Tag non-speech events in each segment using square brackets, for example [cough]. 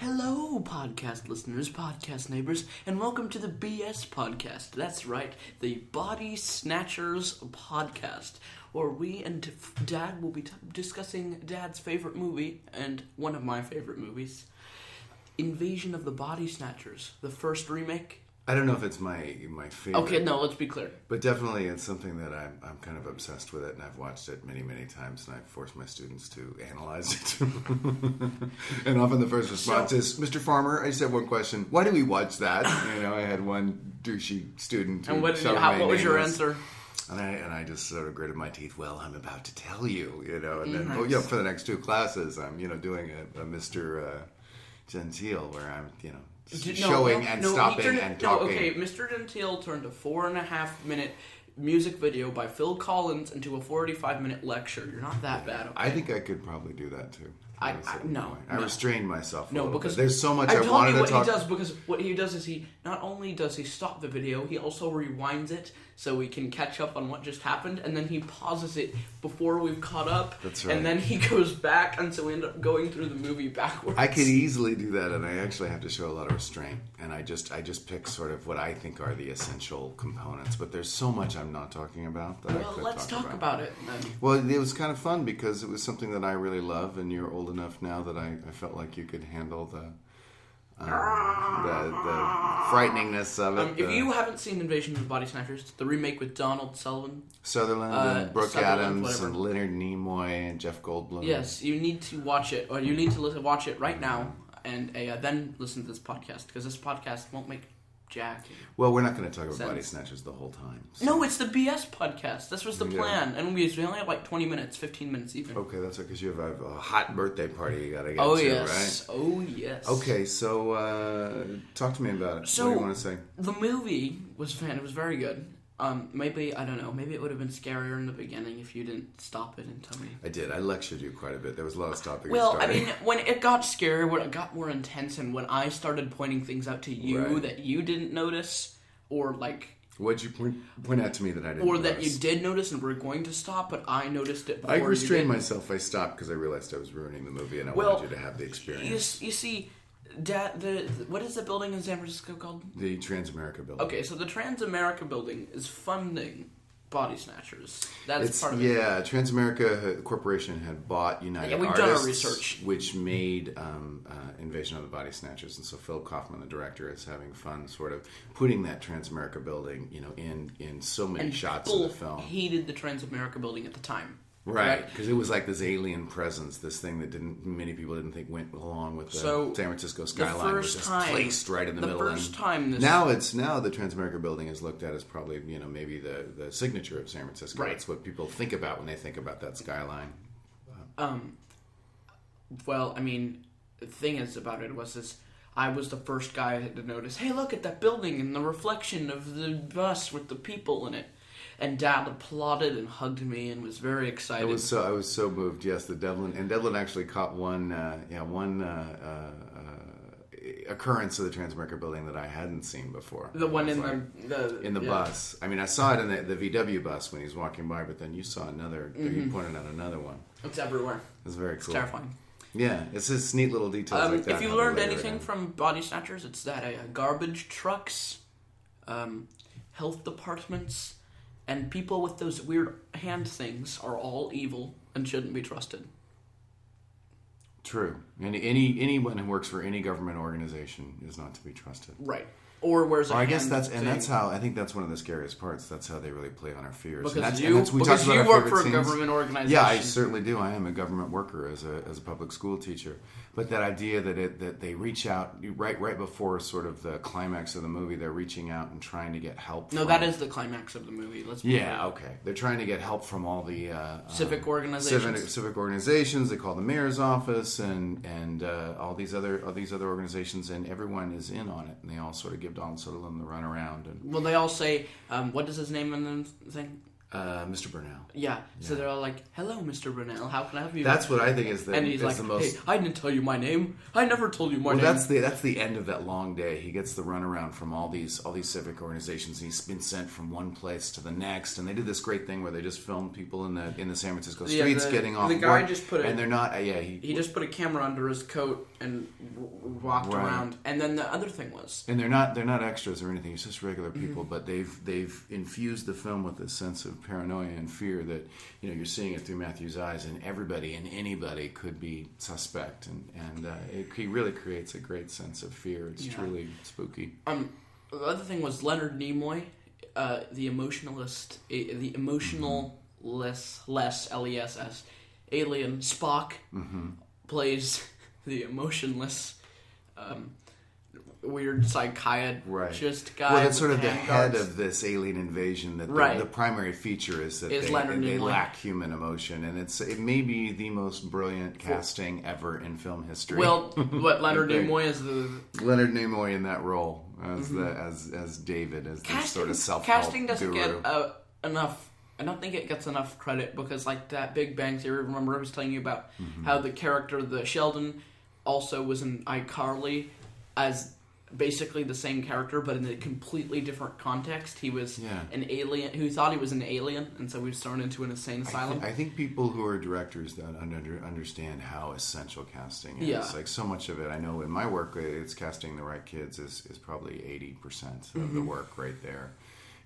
Hello, podcast listeners, podcast neighbors, and welcome to the BS podcast. That's right, the Body Snatchers podcast, where we and Dad will be t- discussing Dad's favorite movie and one of my favorite movies, Invasion of the Body Snatchers, the first remake. I don't know if it's my my favorite. Okay, no, let's be clear. But definitely, it's something that I'm I'm kind of obsessed with it, and I've watched it many many times, and I've forced my students to analyze it. [laughs] and often the first response So- is, "Mr. Farmer, I just have one question. Why do we watch that?" You know, I had one douchey student. who And what, did you, how, what was your was- answer? And I and I just sort of gritted my teeth. Well, I'm about to tell you, you know. And then, Nice. oh, yeah, for the next two classes, I'm you know doing a, a Mr. Uh, Gentile where I'm you know Did- no, showing no, and no, stopping turned- and no, talking. okay, Mr. Gentile turned a four and a half minute music video by Phil Collins into a 45 minute lecture. You're not that bad. Okay? I think I could probably do that too. I- I- no. I no. restrained myself. No, because bit. there's so much I I, wanted you to what talk. he does because what he does is he not only does he stop the video, he also rewinds it so we can catch up on what just happened, and then he pauses it before we've caught up. That's right. And then he goes back, and so we end up going through the movie backwards. I could easily do that, and I actually have to show a lot of restraint. And I just, I just pick sort of what I think are the essential components. But there's so much I'm not talking about that I Well, could let's talk, talk about it. Then. Well, it was kind of fun because it was something that I really love, and you're old enough now that I, I felt like you could handle the, um, the, the frighteningness of it. Um, if the you haven't seen Invasion of the Body Snatchers, the remake with Donald Sullivan, Sutherland uh, and Brooke Sutherland, Adams whatever. and Leonard Nimoy and Jeff Goldblum. yes, you need to watch it, or you need to listen, watch it right now, and uh, then listen to this podcast because this podcast won't make jack. Well, we're not going to talk about Sense. body snatchers the whole time. so- No, it's the BS podcast. This was the Yeah. plan, and we we only have like twenty minutes, fifteen minutes even. Okay, that's because you have a, hot birthday party you got to get oh to, yes, oh yes. Okay, so uh, talk to me about it. So- what do you want to say? The movie was fan. It was very good. Um, maybe I don't know. Maybe it would have been scarier in the beginning if you didn't stop it and tell me. I did. I lectured you quite a bit. There was a lot of stopping. Well, I mean, when it got scarier, when it got more intense, and when I started pointing things out to you Right. that you didn't notice, or like, what'd you point, point out to me that I didn't? or that you did notice and were going to stop, but I noticed it. Before I you restrained myself. I stopped because I realized I was ruining the movie, and I Well, wanted you to have the You, experience. you see, Dad, the what is the building in San Francisco called? the Transamerica building. Okay, so the Transamerica building is funding body snatchers. That's It's, part of it. yeah, Transamerica Corporation had bought United Yeah, we've done our Artists, research. which made um, uh, Invasion of the Body Snatchers, and so Phil Kaufman, the director, is having fun, sort of putting that Transamerica building, you know, in in so many shots of people the film, hated the Transamerica building at the time. Right? Because it was like this alien presence, this thing that didn't many people didn't think went along with the So, San Francisco skyline, was first just time, placed right in the, the middle. first time now it's now the Transamerica building is looked at as probably you know maybe the the signature of San Francisco. Right. It's what people think about when they think about that skyline. Um, well, I mean, the thing is about it was this. I was the first guy to notice. Hey, look at that building and the reflection of the bus with the people in it. And Dad applauded and hugged me and was very excited. I was so I was so moved. Yes, the Devlin and Devlin actually caught one uh, yeah one uh, uh, occurrence of the Transamerica building that I hadn't seen before. the one in like- the, the in the yeah. bus. I mean, I saw it in the, the VW bus when he was walking by, but then you saw another. Mm-hmm. You pointed out another one. It's everywhere. It's very It's terrifying. Yeah, it's just neat little details Um, like that. if you learned anything in. from Body Snatchers, it's that uh, garbage trucks, um, health departments, and people with those weird hand things are all evil and shouldn't be trusted. True. Any, any anyone who works for any government organization is not to be trusted. Right. Or wears a Or I guess that's and thing. that's how I think that's one of the scariest parts. That's how they really play on our fears. Because and that's, you, and that's, we because you work for a scenes. government organization. Yeah, I certainly do. I am a government worker as a as a public school teacher. But that idea that it that they reach out right right before sort of the climax of the movie, they're reaching out and trying to get help. No, from- that is the climax of the movie. Let's be Yeah, clear. okay. They're trying to get help from all the uh, Civic um, organizations. civic, civic organizations. They call the mayor's office and and uh, all these other all these other organizations, and everyone is in on it, and they all sort of give Donald Sutherland the runaround. And Well, they all say, um, what is his name in the thing? Uh, Mr. Burnell. Yeah. So they're all like, "Hello, Mr. Brunel. How can I help you?" That's what I think is the, and he's is like, the most. "Hey, I didn't tell you my name. I never told you my well, name." that's the that's the end of that long day. He gets the runaround from all these all these civic organizations. He's been sent from one place to the next, and they did this great thing where they just filmed people in the in the San Francisco Yeah, streets the- getting off. the guy work, just put it- and they're not. Uh, yeah, he, he just put a camera under his coat and w- w- walked Right. around. And then the other thing was, and they're not they're not extras or anything. It's just regular Mm-hmm. people, but they've they've infused the film with this sense of paranoia and fear that you know you're seeing it through Matthew's eyes, and everybody and anybody could be suspect, and and uh, it he really creates a great sense of fear. It's Yeah. truly spooky. um, the other thing was Leonard Nimoy, uh, the emotionalist, the emotional less less L E S S alien Spock Mm-hmm. plays [laughs] the emotionless. Um, Weird psychiatrist guy. Well, that's sort of the head guards. of this alien invasion. That the, Right. the primary feature is that Is they, they lack human emotion, and it's it may be the most brilliant casting ever in film history. Well, [laughs] what Leonard Nimoy is the Leonard Nimoy in that role as the as as David as this Mm-hmm. sort of self casting doesn't guru. get uh, enough. I don't think it gets enough credit because, like that Big Bang Theory. Remember, I was telling you about Mm-hmm. how the character, the Sheldon, also was in iCarly as basically the same character, but in a completely different context. He was Yeah. an alien who thought he was an alien, and so he was thrown into an insane I, asylum. I think people who are directors that under, understand how essential casting is. Yeah. Like so much of it, I know in my work, uh, it's casting the right kids is, is probably eighty percent of Mm-hmm. the work right there.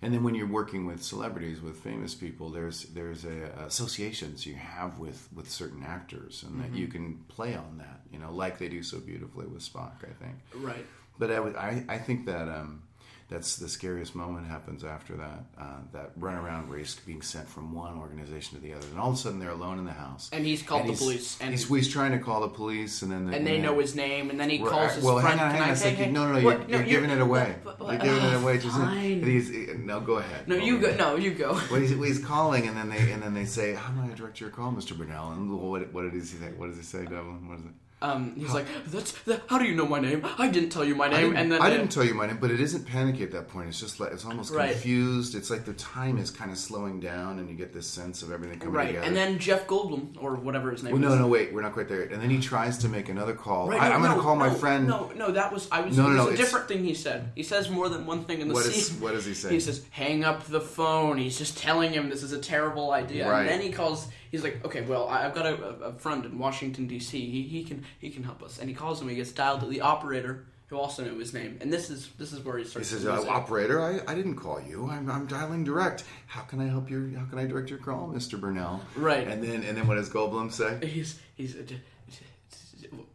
And then when you're working with celebrities, with famous people, there's there's a, associations you have with, with certain actors, and that you Mm-hmm. can play on that, you know, like they do so beautifully with Spock. I think. right. But I, I, I think that um, that's the scariest moment happens after that. Uh, that runaround race being sent from one organization to the other, and all of a sudden they're alone in the house. And he's called the he's- police, and- he's, he's trying to call the police, and then the, And they know his name, and then he calls his well, friend. hang on, hang on I a say, second. hey, No, no, no, what? you're, you're giving it away. but- but- you're giving it uh, away. Just he's, no, go ahead. No, you go. No, you go. Well, he's, he's calling, and then they and then they say, "How am I direct your call, Mr. Burnell?" And what what does he say? What does he say, Devlin? What is it? Um, he's like, "That's that, how do you know my name? I didn't tell you my name." And then I didn't tell you my name, but it isn't panicky at that point. It's just like it's almost Right. confused. It's like the time is kind of slowing down, and you get this sense of everything coming right. together. And then Jeff Goldblum or whatever his name well, is. no, no, wait, we're not quite there. yet. And then he tries to make another call. Right, I, no, I'm going to no, call my no, friend. No, no, that was I was. No, it no, was no, a it's- different thing he said. He says more than one thing in the What scene. is- what does he say? He says, "Hang up the phone." He's just telling him this is a terrible idea, Right. and then he calls. He's like, "Okay, well, I- I've got a, a- a friend in Washington D.C. He, he can he can help us." And he calls him. He gets dialed to the operator, who also knew his name. And this is this is where he starts. He says, uh, "Operator, I, I didn't call you. I'm, I'm dialing direct. How can I help you? How can I direct your call, Mr. Burnell?" Right. And then and then what does Goldblum say? He's he's uh,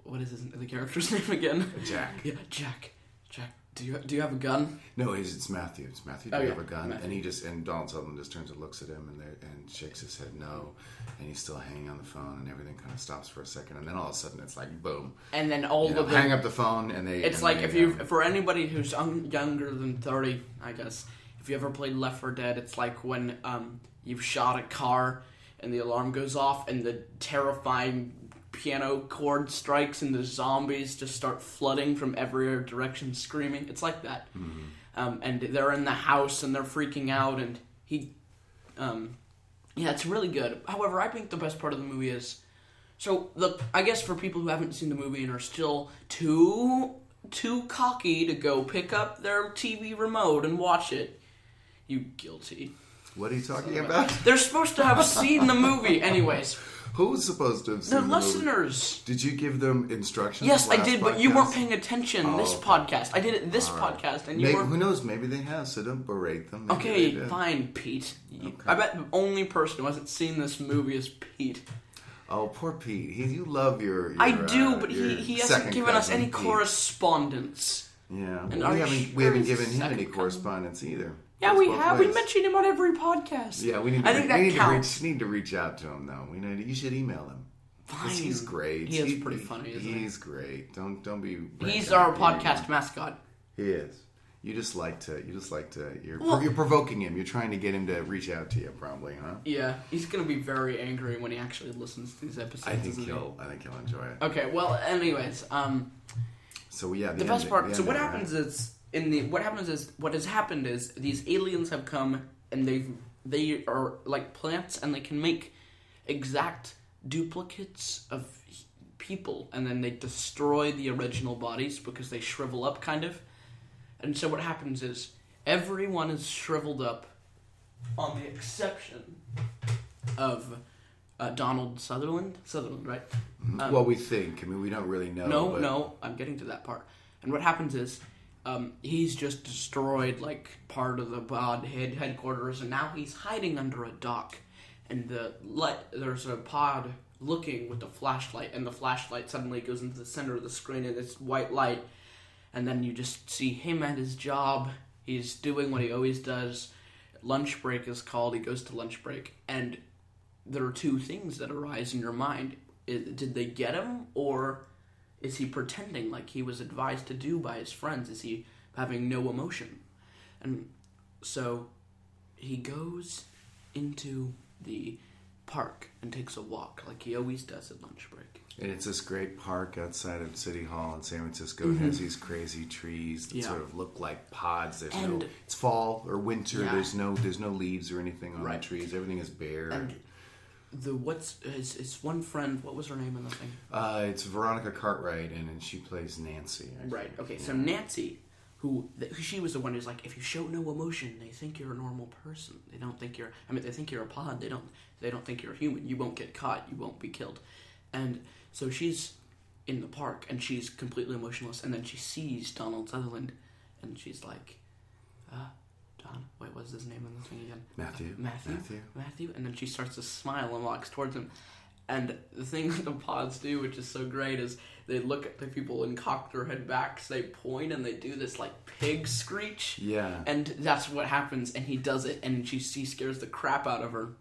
what is his, the character's [laughs] name again? Jack. Yeah, Jack. Do you do you have a gun? No, it's, it's Matthew. It's Matthew. Do Oh, you yeah, have a gun? Matthew. And he just and Donald Sutherland just turns and looks at him and there and shakes his head no, and he's still hanging on the phone and everything kind of stops for a second and then all of a sudden it's like boom, And then all you know, of the hang up the phone and they. It's and like they, if you, um, for anybody who's young, younger than thirty, I guess, if you ever played Left 4 Dead, it's like when um, you've shot a car and the alarm goes off and the terrifying piano chord strikes and the zombies just start flooding from every direction, screaming. It's like that. Mm-hmm. Um, and they're in the house and they're freaking out, and he, um, yeah, it's really good. However, I think the best part of the movie is. So look, I guess for people who haven't seen the movie and are still too too cocky to go pick up their TV remote and watch it, you guilty. what are you talking about? They're supposed to have seen the movie, anyways. Who's supposed to have seen The the movie? listeners. Did you give them instructions? Yes, I did, but you weren't paying attention. this Oh, okay. podcast, I did it this podcast, and you Maybe, were who knows? Maybe they have. So don't berate them. Maybe Okay, fine, Pete. Okay. I bet the only person who hasn't seen this movie is Pete. Oh, poor Pete. He, you love your. your I do, uh, but he, he hasn't given us any Pete. correspondence. Yeah, And well, we haven't we haven't given him any cousin? correspondence either. Yeah, we both have. We ways. mention him on every podcast. Yeah, we need. To, I think we that need counts. To reach, need to reach out to him though. We need. You should email him. Fine. He's great. He is pretty funny, isn't he? He's great. Don't don't be. He's our on Pete. podcast mascot. He is. You just like to. You just like to. You're Well- you're provoking him. You're trying to get him to reach out to you, probably, huh? Yeah, he's gonna be very angry when he actually listens to these episodes. I think isn't he? he'll. I think he'll enjoy it. Okay, well, anyways, um, So yeah, the best ending- part. the So what ending, happens right? is in the what happens is what has happened is these aliens have come and they've they are like plants and they can make exact duplicates of people and then they destroy the original bodies because they shrivel up kind of and so what happens is everyone is shriveled up on the exception of uh, donald sutherland sutherland right Um, well, we think. I mean, we don't really know. no, but- no, I'm getting to that part. And what happens is, um, he's just destroyed like part of the pod head headquarters, and now he's hiding under a dock. And the light, there's a pod looking with the flashlight, and the flashlight suddenly goes into the center of the screen, and it's white light. And then you just see him at his job. He's doing what he always does. Lunch break is called. He goes to lunch break, and there are two things that arise in your mind. Did they get him, or is he pretending like he was advised to do by his friends? Is he having no emotion? And so he goes into the park and takes a walk like he always does at lunch break. And it's this great park outside of City Hall in San Francisco. It has these crazy trees that Mm-hmm. Yeah. sort of look like pods. There's And- no. It's fall or winter. Yeah. There's no. There's no leaves or anything on Right. the trees. Everything is bare. And the what's his, his one friend? What was her name in the thing? uh, it's Veronica Cartwright, and, and she plays Nancy. I Right. think. Okay. So Nancy, who th- she was the one who's like, if you show no emotion, they think you're a normal person. They don't think you're. I mean, they think you're a pod. They don't. They don't think you're a human. You won't get caught. You won't be killed. And so she's in the park and she's completely emotionless. And then she sees Donald Sutherland, and she's like, uh, Wait, what's his name in the thing again? Matthew. Matthew. Matthew. Matthew, and then she starts to smile and walks towards him. And the thing [laughs] that the pods do, which is so great, is they look at the people and cock their head back, they point, and they do this like pig screech. Yeah. And that's what happens, and he does it, and she, she scares the crap out of her.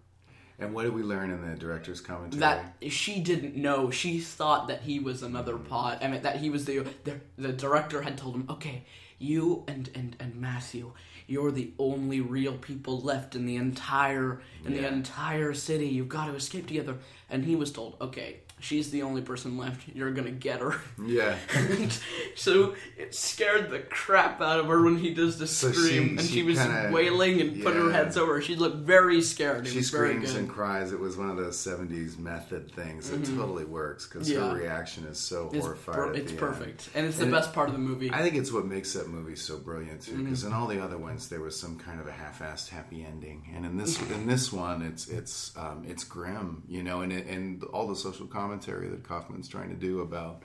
And what did we learn in the director's commentary? That she didn't know. She thought that he was another mm-hmm. pod. I mean, that he was the the, the director had told him, okay, you and, and, and Matthew, you're the only real people left in the entire in the entire city. You've got to escape together. And he was told, okay, she's the only person left. You're gonna get her. yeah. [laughs] and so it scared the crap out of her when he does the So scream, she- and she, she was kinda- wailing and put her yeah. heads over. She looked very scared. It She was very screams and cries. It was one of those '70s method things. It totally works because Mm-hmm. Yeah. her reaction is so It's, horrified. per- it's perfect, end. and it's the it- best part of the movie. I think it's what makes that movie so brilliant too. Because Mm-hmm. in all the other ones, there was some kind of a half-assed happy ending, and in this in this one, it's it's um, it's grim, you know, and and all the social commentary that Kaufman's trying to do about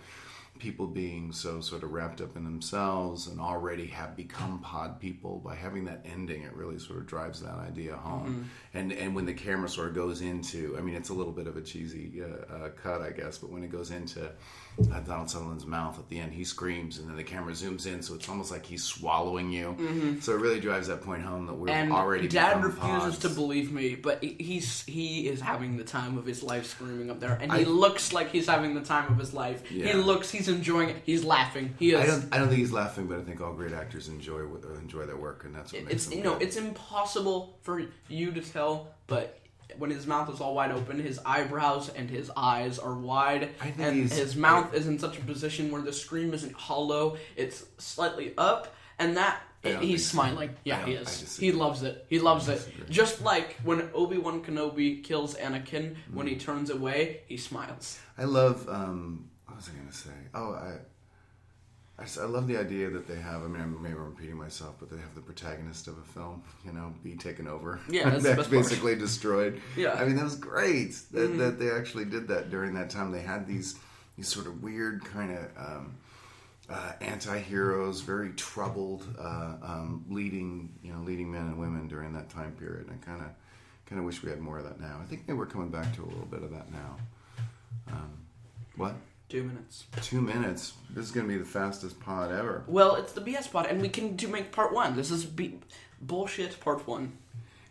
people being so sort of wrapped up in themselves and already have become pod people by having that ending it really sort of drives that idea home. And and when the camera sort of goes into i mean it's a little bit of a cheesy uh, uh, cut i guess but when it goes into uh, donald sutherland's mouth at the end he screams and then the camera zooms in so it's almost like he's swallowing you. So it really drives that point home that we're and already Dad refuses pods. to believe me, but he's he is having the time of his life screaming up there, and he I- looks like he's having the time of his life. He looks, he's enjoying it. He's laughing. He is. I don't. I don't think he's laughing, but I think all great actors enjoy enjoy their work, and that's what makes it's them you know good. it's impossible for you to tell, but when his mouth is all wide open, his eyebrows and his eyes are wide, I think and he's- his mouth is in such a position where the scream isn't hollow; it's slightly up, and that I he's think so. smiling. Yeah, he is. He loves it. He loves it. Just like when Obi Wan Kenobi kills Anakin, when Mm. he turns away, he smiles. I love. Um, was I going to say? Oh, I, I, just- I love the idea that they have. I mean, I'm, maybe I'm repeating myself, but they have the protagonist of a film, you know, be taken over. Yeah, that's [laughs] the best part. basically destroyed. Yeah. Mm-hmm. I mean, that was great that, that they actually did that during that time. They had these these sort of weird kind of. Um, uh, anti-heroes, very troubled, uh, um, leading you know leading men and women during that time period. I kind of kind of wish we had more of that now. I think maybe we're coming back to a little bit of that now. Um, what? Two minutes. Two minutes. This is going to be the fastest pod ever. Well, it's the BS pod, and we can do make part one. This is B- bullshit part one.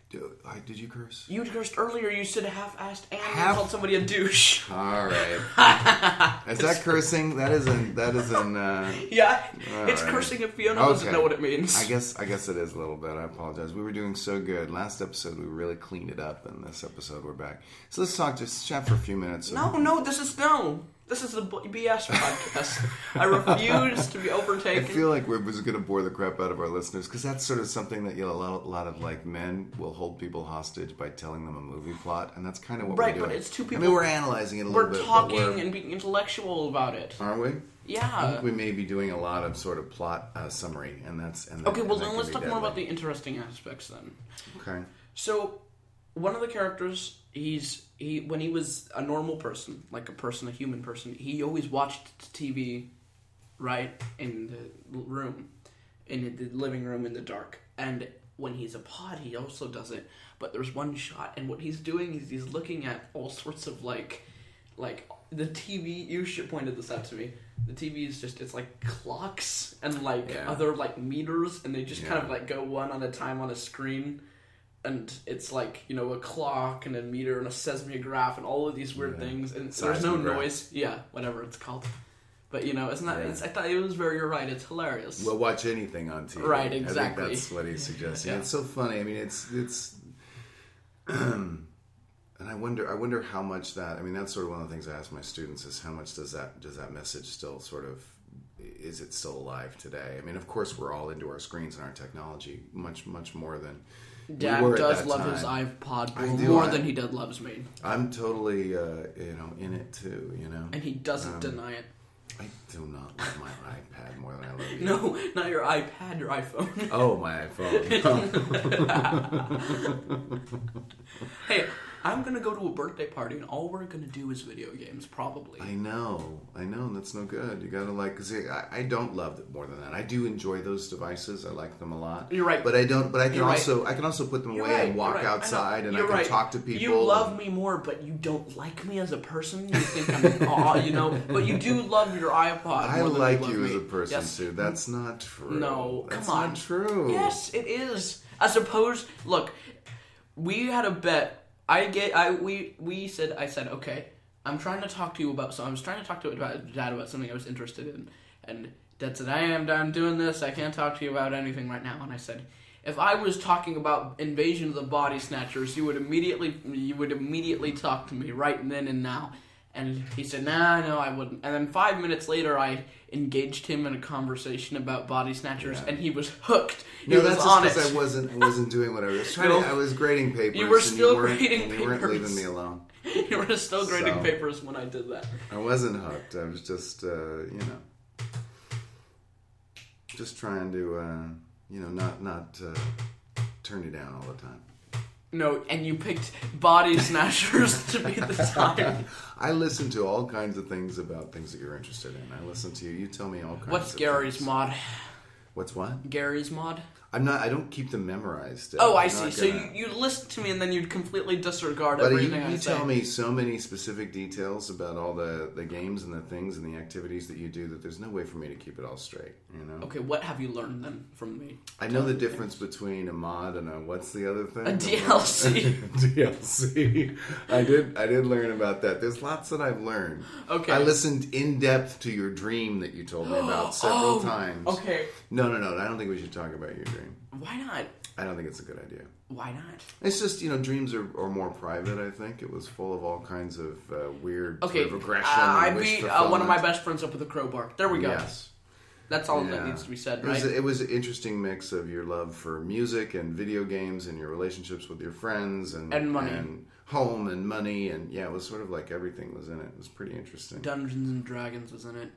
Do, I, did you curse? You cursed earlier. You said half-assed and Half- called somebody a douche. [laughs] All right. [laughs] is that cursing? That isn't. That isn't. Uh, Yeah, it's right. cursing if Fiona doesn't Okay. know what it means. I guess. I guess it is a little bit. I apologize. We were doing so good last episode. We really cleaned it up, and this episode we're back. So let's talk. Just chat for a few minutes. No, no, this is no. This is a BS podcast. I refuse to be [laughs] overtaken. I feel like we're just going to bore the crap out of our listeners because that's sort of something that you know a lot, a lot of like men will hold people hostage by telling them a movie plot, and that's kind of what Right, we're doing. Right, but it's two people. I mean, we're analyzing it a little we're bit. talking we're- and being intellectual about it. aren't we? I Yeah. think we may be doing a lot of sort of plot uh, summary, and that's and Okay, that- well and then let's talk more about the interesting aspects then. Okay. So, one of the characters, he's he when he was a normal person, like a person, a human person, he always watched TV, right in the room, in the living room in the dark. And when he's a pod, he also does it. But there's one shot, and what he's doing is he's looking at all sorts of like, like the TV. You should pointed this out to me. The TV is just it's like clocks and like Yeah. other like meters, and they just kind of like go one on a time on a screen and it's like you know a clock and a meter and a seismograph and all of these weird Yeah. things and so there's no noise yeah whatever it's called but you know isn't that Yeah. it's, i thought it was very you're right it's hilarious We'll watch anything on TV. Right, I exactly. think that's what he's [laughs] suggesting. Yeah. It's so funny. I mean, it's it's, [clears throat] and I wonder I wonder how much that. I mean, that's sort of one of the things I ask my students is how much does that does that message still sort of is it still alive today? I mean, of course, we're all into our screens and our technology much much more than dad at does love time. his ipod do, more I- than he does loves me I'm totally uh, you know in it too. You know, and he doesn't Um, deny it I do not love my iPad more than I love you. [laughs] no not your ipad your iphone Oh, my iPhone. [laughs] [laughs] hey i'm gonna go to a birthday party and all we're gonna do is video games probably I know, I know, and that's no good. You gotta like, cause I, I don't love it more than that. I do enjoy those devices. I like them a lot. You're right. but I don't. But I can You're right. also, I can also put them You're away right, and walk right. I outside, and I can right. talk to people. You love me more, but you don't like me as a person. You think I'm aw, you know, but you do love your iPod. I more than like you me. as a person Yes. too. That's not true. No, that's come on. not true. Yes, it is. I suppose. Look, we had a bet. I get. I we we said. I said okay. I'm trying to talk to you about. So I was trying to talk to about, Dad about something I was interested in, and Dad said, "I am done doing this. I can't talk to you about anything right now." And I said. If I was talking about invasion of the body snatchers, you would immediately you would immediately talk to me right then and now. And he said, "Nah, no, I wouldn't." And then five minutes later, I engaged him in a conversation about body snatchers, Yeah. and he was hooked. He No, was that's on just because I wasn't I wasn't doing what I was [laughs] trying No. to. I was grading papers. You were still weren't, grading and You weren't papers. leaving me [laughs] alone. you were still grading So- papers when I did that. I wasn't hooked. I was just, uh, you know, just trying to, uh, you know, not not uh, turn you down all the time. No, and you picked body [laughs] snatchers to be the [laughs] time. I listen to all kinds of things about things that you're interested in. I listen to you. You tell me all kinds. What's of Garry's things. mod? What's what? Garry's mod? I'm not. I don't keep them memorized. Oh, I I'm see. So you, you listen to me and then you'd completely disregard But you, everything I you say. tell me so many specific details about all the, the games and the things and the activities that you do that there's no way for me to keep it all straight. You know. Okay, what have you learned then from me? I know the difference between a mod and a what's the other thing? A DLC. [laughs] DLC. I did. I did learn about that. There's lots that I've learned. Okay. I listened in depth to your dream that you told me about [gasps] several Oh, times. Okay. No, no, no. I don't think we should talk about your dream. Why not? I don't think it's a good idea. Why not? It's just you know dreams are, are more private. I think it was full of all kinds of uh, weird Okay. sort of aggression. uh, I beat uh, one of my best friends up with a crowbar. There we go. Yes. That's all that needs to be said, It was, right? it was an interesting mix of your love for music and video games and your relationships with your friends and And money. and home and money and yeah, it was sort of like everything was in it. It was pretty interesting. Dungeons and Dragons was in it.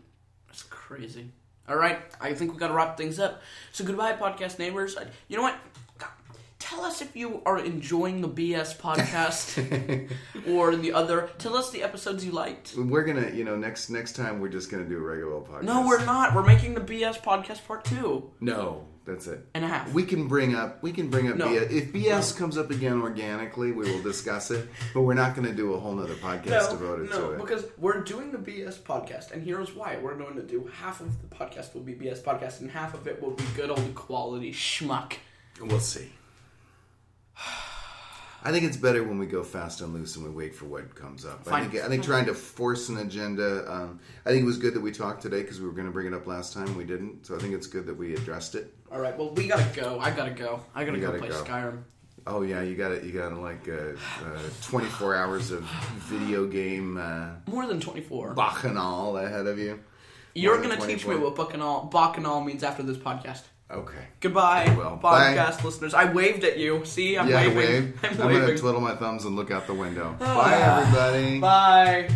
That's crazy. All right, I think we got to wrap things up. So goodbye, podcast neighbors. Uh, You know what? Tell us if you are enjoying the BS podcast [laughs] or the other. Tell us the episodes you liked. We're gonna, you know, next next time we're just gonna do a regular podcast. No, we're not. We're making the BS podcast part two No, that's it. and a half. We can bring up we can bring up No. BS. If BS comes up again organically, we will discuss it. But we're not going to do a whole nother podcast devoted no, to it. because we're doing the BS podcast, and here's why: we're going to do half of the podcast will be BS podcast, and half of it will be good old quality schmuck. We'll see. I think it's better when we go fast and loose and we wait for what comes up. I think I think trying to force an agenda. Um, I think it was good that we talked today because we were going to bring it up last time. We didn't, so I think it's good that we addressed it. All right, well, we gotta go. I gotta go. I gotta go gotta play go. Skyrim. Oh yeah, you got it. You got like uh, uh, 24 hours of video game uh, More than 24. bacchanal ahead of you. You're More going than to teach me what bacchanal, bacchanal means after this podcast. Okay. Goodbye, Well, bye. podcast listeners. I waved at you. See, I'm yeah, waving. wave. [laughs] I'm I'm gonna twiddle my thumbs and look out the window. Ah. Bye, everybody. Bye.